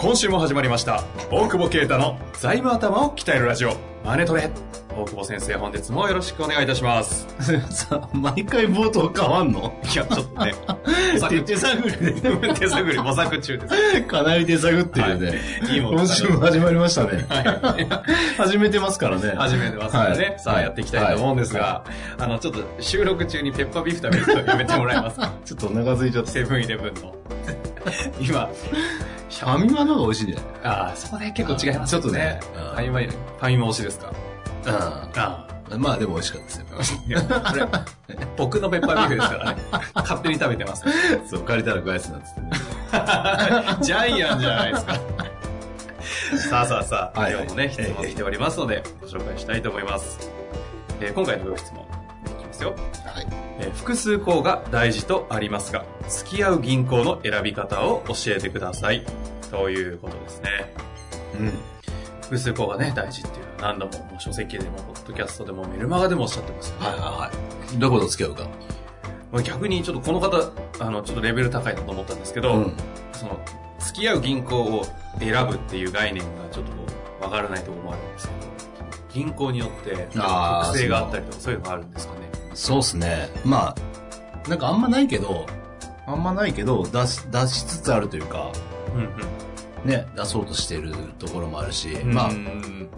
今週も始まりました。大久保啓太の財務頭を鍛えるラジオ。マネトレ大久保先生本日もよろしくお願いいたします。さ 毎回冒頭変わんの？いやちょっとね手探りで。手探り模索中です。かなり手探ってるね。い。いもの今週も始まりましたね。は 始めてますからね。始めてますからね、はい。さあやっていきたいと思うんですが、あのちょっと収録中にペッパービーフ食べるのやめてもらえますか？ちょっとお腹空いちゃって。セブンイレブンの。今ファミマの方が美味しいね。ああそこね結構違いますちょっとねファミマファミマ推しですか？あうん。まあでも美味しかったですよ。いやこれ 僕のペッパービーフですからね 勝手に食べてますそう、借りたら返すなっつってね。ジャイアンじゃないですか。さあさあさあ、はい今日もね、質問来ておりますので、ご紹介したいと思います。えー今回のご質問、いきますよ。はい。えー複数項が大事とありますが、付き合う銀行の選び方を教えてください。ということですね。うん。複数項がね、大事っていうのは何度も、もう書籍でも、ポッドキャストでも、メルマガでもおっしゃってますよね。はいはいはい。どこと付き合うか。まあ逆にちょっとこの方、あの、ちょっとレベル高いなと思ったんですけど、うん。その、付き合う銀行を選ぶっていう概念がちょっとこう、わからないところもあるんですけど、銀行によって特性があったりとか、そういうのがあるんですかね。そうっすね。まあ、なんかあんまないけど、あんまないけど、出し、出しつつあるというか、うんね、出そうとしてるところもあるし、うん。まあう、ん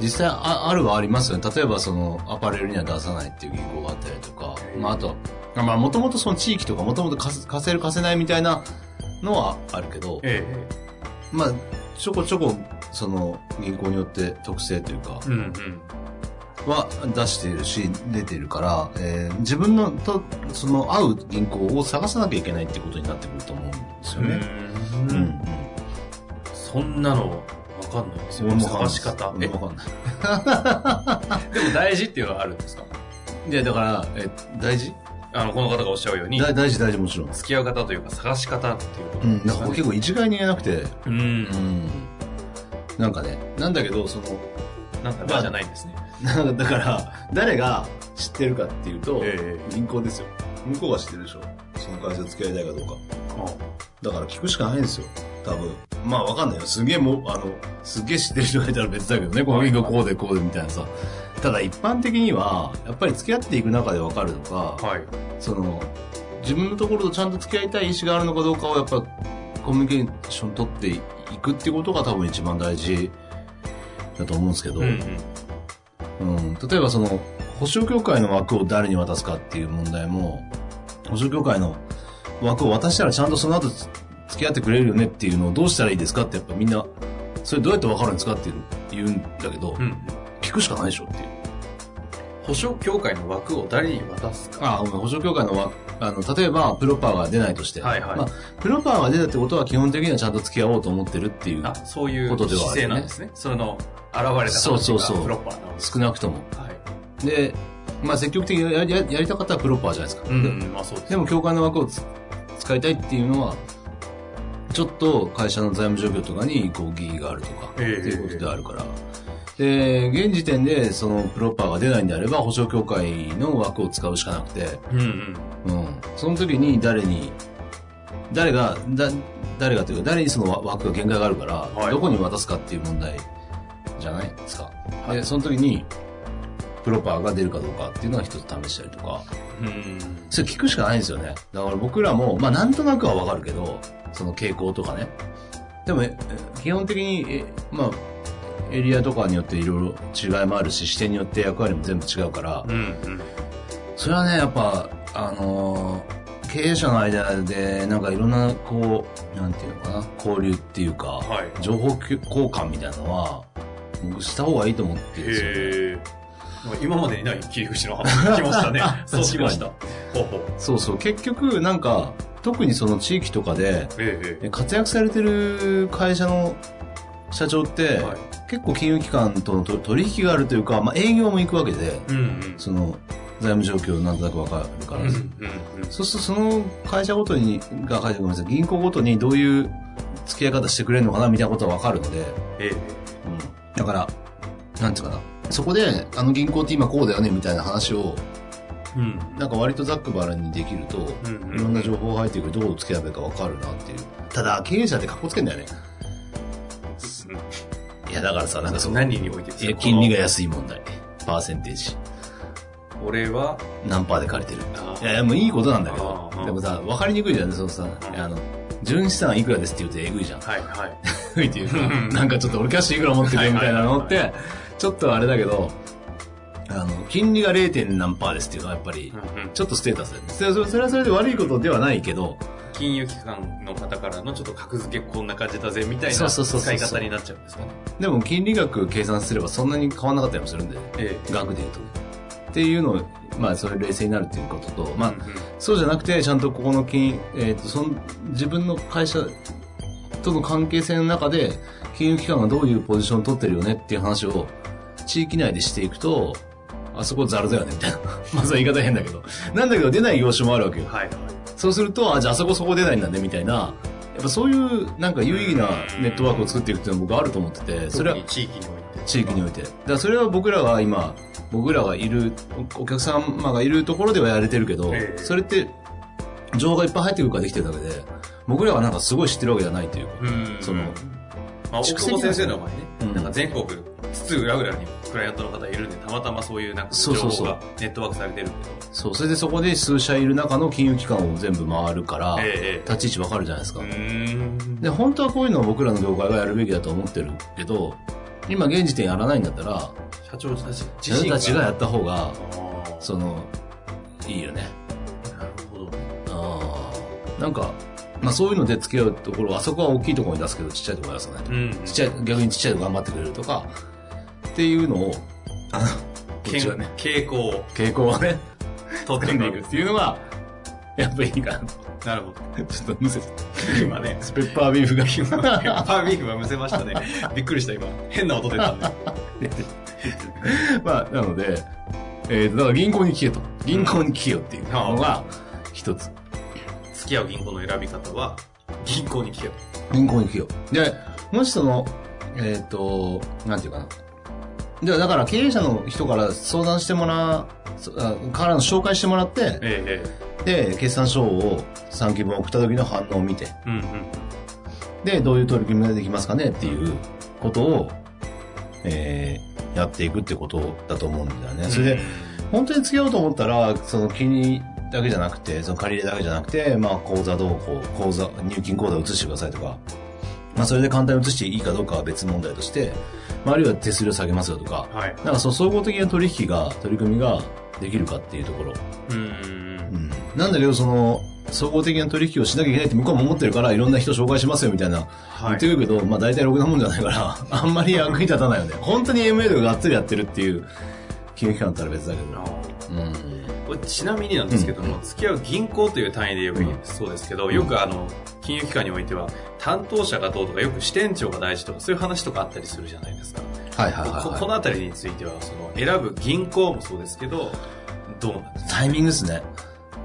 実際ああるはありますよね。例えばそのアパレルには出さないっていう銀行があったりとか、まああと、まあもともとその地域とかもともと貸せる貸せないみたいなのはあるけど、えまあちょこちょこその銀行によって特性というかえ。うんうん。は出しているし、出ているから、えー自分のとその合う銀行を探さなきゃいけないってことになってくると思うんですよね。うんうん。そんなのわかんないですよ。うん探し方。え、わかんない。でも大事っていうのはあるんですか？いや、だから、え、大事？あの、この方がおっしゃるように、大大事大事もちろん。付き合う方というか探し方っていうことうん。ですかね。なんか結構一概に言えなくて、う。うんん。なんかね、なんだけど、その、なんか、まあじゃないんですね。なんかだから、誰が知ってるかっていうと、え銀行ですよ。向こうが知ってるでしょ。その会社付き合いたいかどうか。だから聞くしかないんですよ。多分。まあわかんないよ。すげえもう、あの、すげえ知ってる人がいたら別だけどね。この銀行こうでこうでみたいなさ。ただ一般的には、やっぱり付き合っていく中でわかるとか、はい。その、自分のところとちゃんと付き合いたい意思があるのかどうかをやっぱコミュニケーション取っていくってことが多分一番大事だと思うんですけど、うんうん。うん、例えばその、保証協会の枠を誰に渡すかっていう問題も、保証協会の枠を渡したらちゃんとその後つ付き合ってくれるよねっていうのをどうしたらいいですかってやっぱみんな、それどうやってわかるんですかっていう言うんだけど、うん。聞くしかないでしょっていう。保証協会の枠を誰に渡すか。あ、ごめん保証協会の枠、あの、例えばプロパーが出ないとして、はいはいまあ、プロパーが出たってことは基本的にはちゃんと付き合おうと思ってるっていうあ、、そういうことではあるね姿勢なんですね。その、現れたそうそうそうプロッパー少なくとも。はい。で、まあ積極的にやややりたかったらプロパーじゃないですか。うん、でうん、まあそうです。でも、教会の枠をつ使いたいっていうのは、ちょっと会社の財務状況とかにこう疑義があるとか、ってええいうことであるから。で、現時点でそのプロッパーが出ないんであれば、保証協会の枠を使うしかなくて、うんうん。うん。その時に誰に、誰が、だ、誰がというか、誰にその枠が限界があるから、はいどこに渡すかっていう問題じゃないですか。はいで、その時に、プロパーが出るかどうかっていうのは一つ試したりとか、うん。それ聞くしかないんですよね。だから僕らも、まあなんとなくはわかるけど、その傾向とかね。でも、え基本的に、えまあ、エリアとかによっていろいろ違いもあるし、視点によって役割も全部違うから、うんうん。それはね、やっぱ、あのー経営者の間で、なんかいろんな、こう、なんていうのかな、交流っていうか、はい。情報交換みたいなのは、僕した方がいいと思ってるんですよ。へえ。今までにない切り口の話が来ましたね。そうきました。そうそう。結局、なんか、特にその地域とかで、ええ活躍されてる会社の社長って、はい結構金融機関とのと取引があるというか、まあ営業も行くわけで、うんうん。その財務状況なんとなくわかるから、うんうんうんそうするとその会社ごとに、が会社ごめんなさい、銀行ごとにどういう付き合い方してくれるのかなみたいなことはわかるので、ええ。だから、なんていうかな。そこで、あの銀行って今こうだよねみたいな話を、うん。なんか割とざっくばらんにできると、うんうん。いろんな情報が入ってくる。とどう付き合えばいいかわかるなっていう。ただ、経営者って格好つけんだよね。いや、だからさ、なんかその、何においてですか？金利がこ安い問題。パーセンテージ。の俺は、何パーで借りてる。いやいや、もういいことなんだけどでもさ、分かりにくいじゃんね、そのさ、あの、純資産いくらですって言うとえぐいじゃん。はいはい。えぐいっていうかうん、なんかちょっと俺キャッシュいくら持ってるよみたいなのって、ちょっとあれだけど、あの、金利が 0. 点何パーですっていうのはやっぱり、ちょっとステータスだよね。それそれはそれで悪いことではないけど、金融機関の方からのちょっと格付けこんな感じだぜみたいなそうそうそうそう使い方になっちゃうんですかね。でも金利額計算すればそんなに変わんなかったりもするんで、え額で言うと。っていうのを、まあ、それ冷静になるっていうことと、まあ、うんうんそうじゃなくて、ちゃんとここの金、えっ、と、その、自分の会社との関係性の中で、金融機関がどういうポジションを取ってるよねっていう話を、地域内でしていくと、あそこザルだよね、みたいな。まずは言い方変だけど。なんだけど出ない業種もあるわけよ。はいはい。そうすると、あ、じゃああそこそこ出ないんだね、みたいな。やっぱそういう、なんか有意義なネットワークを作っていくっていうのは僕あると思ってて、それは地域において。地域において。だからそれは僕らが今、僕らがいる、おお客様がいるところではやれてるけど、ええそれって、情報がいっぱい入ってくるからできてるだけで、僕らがなんかすごい知ってるわけじゃないというか、うんその、まあ、大久保先生の場合ね、うんなんか全国、津々浦々にクライアントの方いるんで、たまたまそういうなんか情報がネットワークされてる。そう、それでそこで数社いる中の金融機関を全部回るから、ええ立ち位置わかるじゃないですか。で、本当はこういうのを僕らの業界がやるべきだと思ってるけど、今現時点やらないんだったら、社長たち自分たちがやった方が、その、いいよね。なるほど。ああ。なんか、まあそういうので付き合うところ、あそこは大きいところに出すけど、ちっちゃいところに出さないと。うん。ちっちゃい、逆にちっちゃいとこ頑張ってくれるとか、っていうのを、あの、こっちはね、傾向を傾向をね、取っていく取っていくっていうのが、やっぱいいかなと。なるほど。ちょっとむせた。今ね、ペッパービーフがペッパービーフがむせましたね。びっくりした今。変な音出たんで。まあ、なので、えーと、だから銀行に聞けと。銀行に聞けよっていうのが、一つ。付き合う銀行の選び方は、銀行に聞けと。銀行に聞けよ。で、もしその、えっ、と、なんていうかな。で、だから経営者の人から相談してもらう、からの紹介してもらって、えで、決算書を3期分送った時の反応を見て、えうんうん。で、どういう取り組みができますかねっていうことを、えーやっていくってことだと思うんだよね。それで、本当に付き合おうと思ったら、その金利だけじゃなくて、その借り入れだけじゃなくて、まあ、口座どうこう、口座、入金口座を移してくださいとか、まあ、それで簡単に移していいかどうかは別問題として、まあ、あるいは手数料下げますよとか、はい。なんかその総合的な取引が、取り組みができるかっていうところ。うん。うん。なんだけど、その、総合的な取引をしなきゃいけないって向こうも思ってるから、いろんな人紹介しますよみたいな言ってくるけど、まあ大体ろくなもんじゃないから、あんまり役に立たないよね。本当に MA とかがっつりやってるっていう金融機関だったら別だけど。うん。ちなみになんですけども、付き合う銀行という単位でよく言うそうですけど、よくあの、金融機関においては、担当者がどうとか、よく支店長が大事とか、そういう話とかあったりするじゃないですか。はいはいはい、ここはい。のあたりについては、その、選ぶ銀行もそうですけど、どうなんですか？タイミングですね。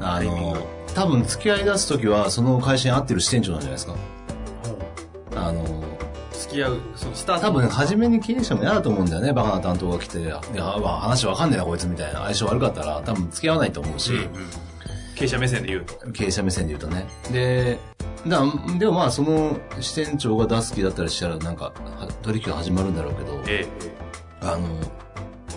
あタイミングの、多分付き合い出すときは、その会社に合ってる支店長なんじゃないですか？あの、付き合う、そのスタート多分、初めに経営者も嫌だと思うんだよね。バカな担当が来て、いや、まあ話わかんねえな、こいつみたいな。相性悪かったら、多分付き合わないと思うし、うんうん経営者目線で言うと。経営者目線で言うとね。で、だでもまあ、その支店長が出す気だったりしたら、なんか、は取引が始まるんだろうけど、ええあの、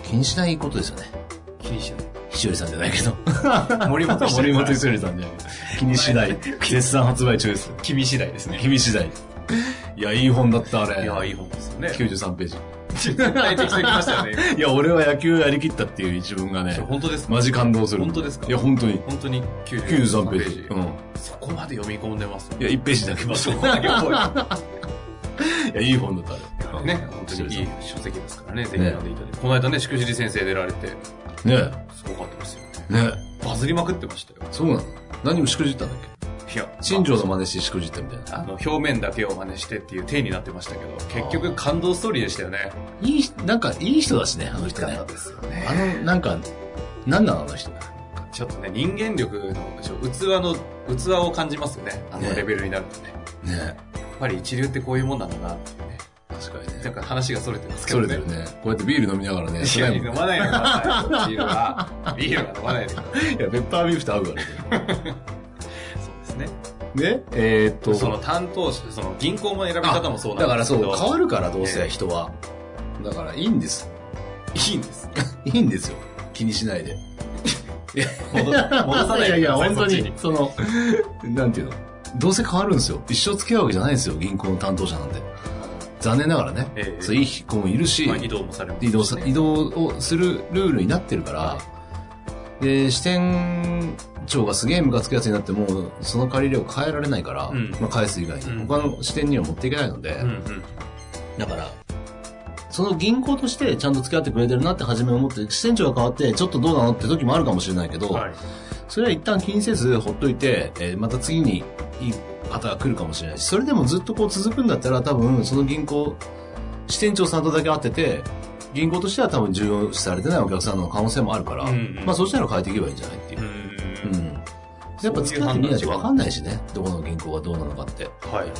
気にしないことですよね。気にしない。ひしおりさんじゃないけど。森本森本ひしおりさんじゃないけど。気にしない。絶賛発売中です。君次第ですね。君次第。いや、いい本だった、あれ。いや、いい本ですよね。93ページ。絶対適当に来ましたよね。いや、俺は野球やりきったっていう一文がね、本当ですか？マジ感動する。本当ですか？いや、本当に。本当に93 93ページ。うん。そこまで読み込んでます。いや、1ページだけ。そこだけ覚え いや、いい本だったね、本当にいい書籍ですからね、ぜひ読んでいただいて。この間ね、しくじり先生出られて、ねすごかったですよね。ねバズりまくってましたよ。そうなの？何もしくじったんだっけ？新庄の真似してしくじったみたいな。あの、表面だけを真似してっていう体になってましたけど、結局感動ストーリーでしたよね。いい、なんか、いい人だしね、あの人ね。ですよねあの、なんか、なんなのあの人。ちょっとね、人間力の、器の、器を感じますよね。あのレベルになるとね。ねやっぱり一流ってこういうもんなんだなってね。確かにね。なんか話がそれてますけそどね。れてるね。こうやってビール飲みながらね。いや、飲まないでください。ビールは。ビールは飲まないでください。いや、ペッパービーフと合うからね。ね。ねえーっと、その担当者、その銀行の選び方もそうだからそう、なんですけど。変わるから、どうせ人は。だから、いいんです。いいんです。いいんですよ。気にしないで。戻戻さないいやいや、い本当に、にその、なんていうの？どうせ変わるんですよ。一生付き合うわけじゃないんですよ、銀行の担当者なんて。残念ながらね。ええそういい子もいるし、まあ、移動もされますし移動さ、移動をするルールになってるから、で、支店長がすげえムカつくやつになっても、その借り入れを変えられないから、うんまあ返す以外に、うん他の支店には持っていけないので、うんうん。だから、その銀行としてちゃんと付き合ってくれてるなって初め思って、支店長が変わってちょっとどうなのって時もあるかもしれないけど、はい。それは一旦気にせずほっといて、えーまた次にいい方が来るかもしれないし、それでもずっとこう続くんだったら多分その銀行、支店長さんとだけ会ってて、銀行としては多分重要視されてないお客さんの可能性もあるから、うんうんまあそしたら変えていけばいいんじゃないっていうう。んうん。やっぱ付き合ってみないと分かんないしね、どこの銀行がどうなのかって。はい。うん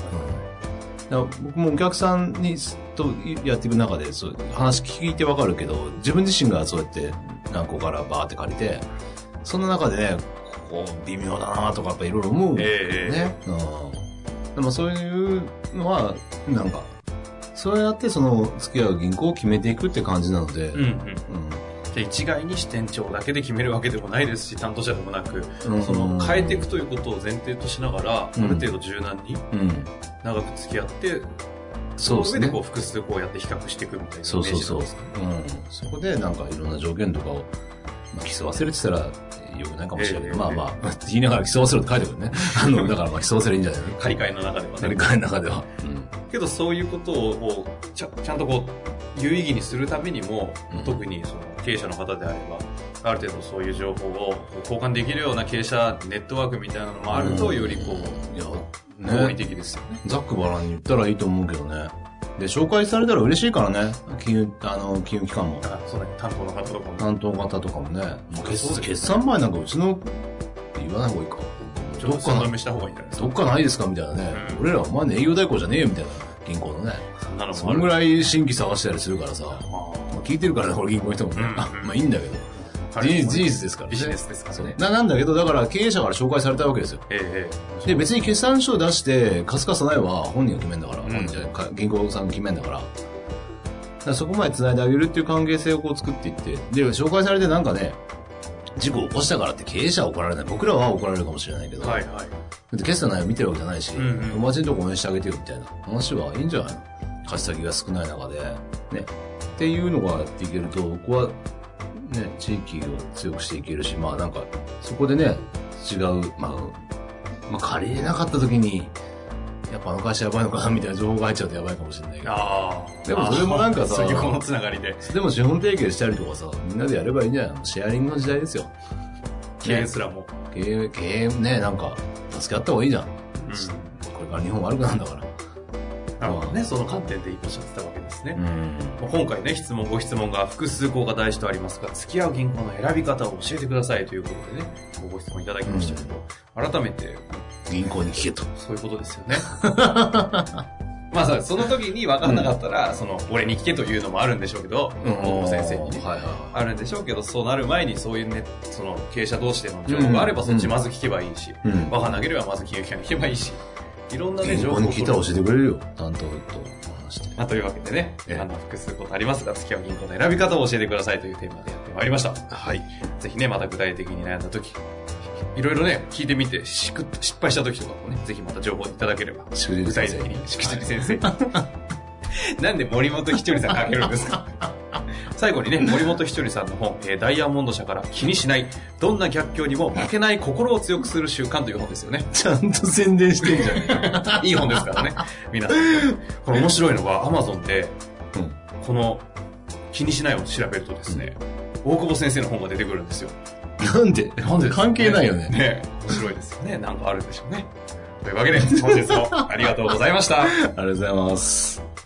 僕もお客さんにとやっていく中でそう話聞いてわかるけど自分自身がそうやって何個からバーって借りてその中でねここ微妙だなとかやっぱいろいろ思う、ええね、うん、でもそういうのはなんかそうやってその付き合う銀行を決めていくって感じなので、うんうん。うんで一概に支店長だけで決めるわけでもないですし、担当者でもなく、うん。その変えていくということを前提としながら、うん。ある程度柔軟にうん、長く付き合って、そうですね。の上でこう複数こうやって比較していくみたいなイメそうそうそう、ージなんですかね。うん、そこでなんかいろんな条件とかを、まあ、競わせるって言ったらよくないかもしれない。けど、ええ。まあまあ、言いながら競わせろって書いてくるね。あの、だからまあ競わせるいいんじゃないの？借り換えの中ではね。誰かの中では。うんけどそういうことをこうちゃちゃんとこう有意義にするためにも、うん特にその経営者の方であればある程度そういう情報を交換できるような経営者ネットワークみたいなのもあるとよりこういや、合理ね。的ですよね。ざっくばらんに言ったらいいと思うけどね。で、紹介されたら嬉しいからね。金融、あの、金融機関も。その担当の方とかも担当方とかもね。もう決決算前なんかうちの、言わない方がいいか。どっかな寸止めした方がいいんじゃないですか。どっかないですか？みたいなね。うん俺らお前の営業代行じゃねえよみたいな。銀行のね。そんなの。そんぐらい新規探したりするからさ。あまあ、聞いてるからね、これ銀行の人もね。まあいいんだけど。あ事実事実ですからね。ビジネスですからね。ななんだけど、だから経営者から紹介されたわけですよ。ええええで、別に決算書を出して、貸すかさないは本人が決めんだから、うん本人じゃないか銀行さんが決めんだから。だからそこまで繋いであげるっていう関係性をこう作っていって、で、紹介されてなんかね、事故を起こしたからって経営者は怒られない。僕らは怒られるかもしれないけど、はいはい。だって決算内容見てるわけじゃないし、うんうん友達のとこ応援してあげてよみたいな話はいいんじゃないの？貸し先が少ない中で、ね。っていうのがやっていけると、僕は、ね、地域を強くしていけるし、まあなんか、そこでね、違う、まあ、まあ借りれなかった時に、やっぱあの会社やばいのかなみたいな情報が入っちゃうとやばいかもしれないけど。ああ。でもそれもなんかさこのつながりで。でも資本提携したりとかさ、みんなでやればいいんじゃないの？シェアリングの時代ですよ。経営すらも。経営、経営ね、なんか、助け合った方がいいじゃん。うんこれから日本悪くなるんだから。なるほどね。その観点でおっしゃってたわけですね。ん。まあ今回ね、質問、ご質問が複数項が大事とありますが、付き合う銀行の選び方を教えてくださいということでね、ご質問いただきましたけど、改めて、銀行に聞けと。そういうことですよね。まあさ、その時に分かんなかったら、その、俺に聞けというのもあるんでしょうけど、大野先生にね。はいはいはあるんでしょうけど、そうなる前にそういうね、その経営者同士での情報があれば、うんそっちまず聞けばいいし、い。うん。分かんなければまず金融機関に聞けばいいし、いろんなね、銀情報に聞いたら教えてくれるよ。担当と話して。まあ、というわけでね、ええあの、複数ことありますが、付き合う銀行の選び方を教えてくださいというテーマでやってまいりました。はい。ぜひね、また具体的に悩んだ時、いろいろね、聞いてみて、しく失敗した時とかもね、ぜひまた情報いただければ、具体的に、しくじり先生。なんで森本ひとりさんかけるんですか？最後にね、森本ひとりさんの本、えーダイヤモンド社から気にしない、どんな逆境にも負けない心を強くする習慣という本ですよね。ちゃんと宣伝してんじゃん。いい本ですからね。皆さん。これ面白いのが、アマゾンで、うんこの、気にしないを調べるとですね、大久保先生の本が出てくるんですよ。なんで？なんで関係ないよね。ね面白いですよね。なんかあるんでしょうね。というわけで、本日もありがとうございました。ありがとうございます。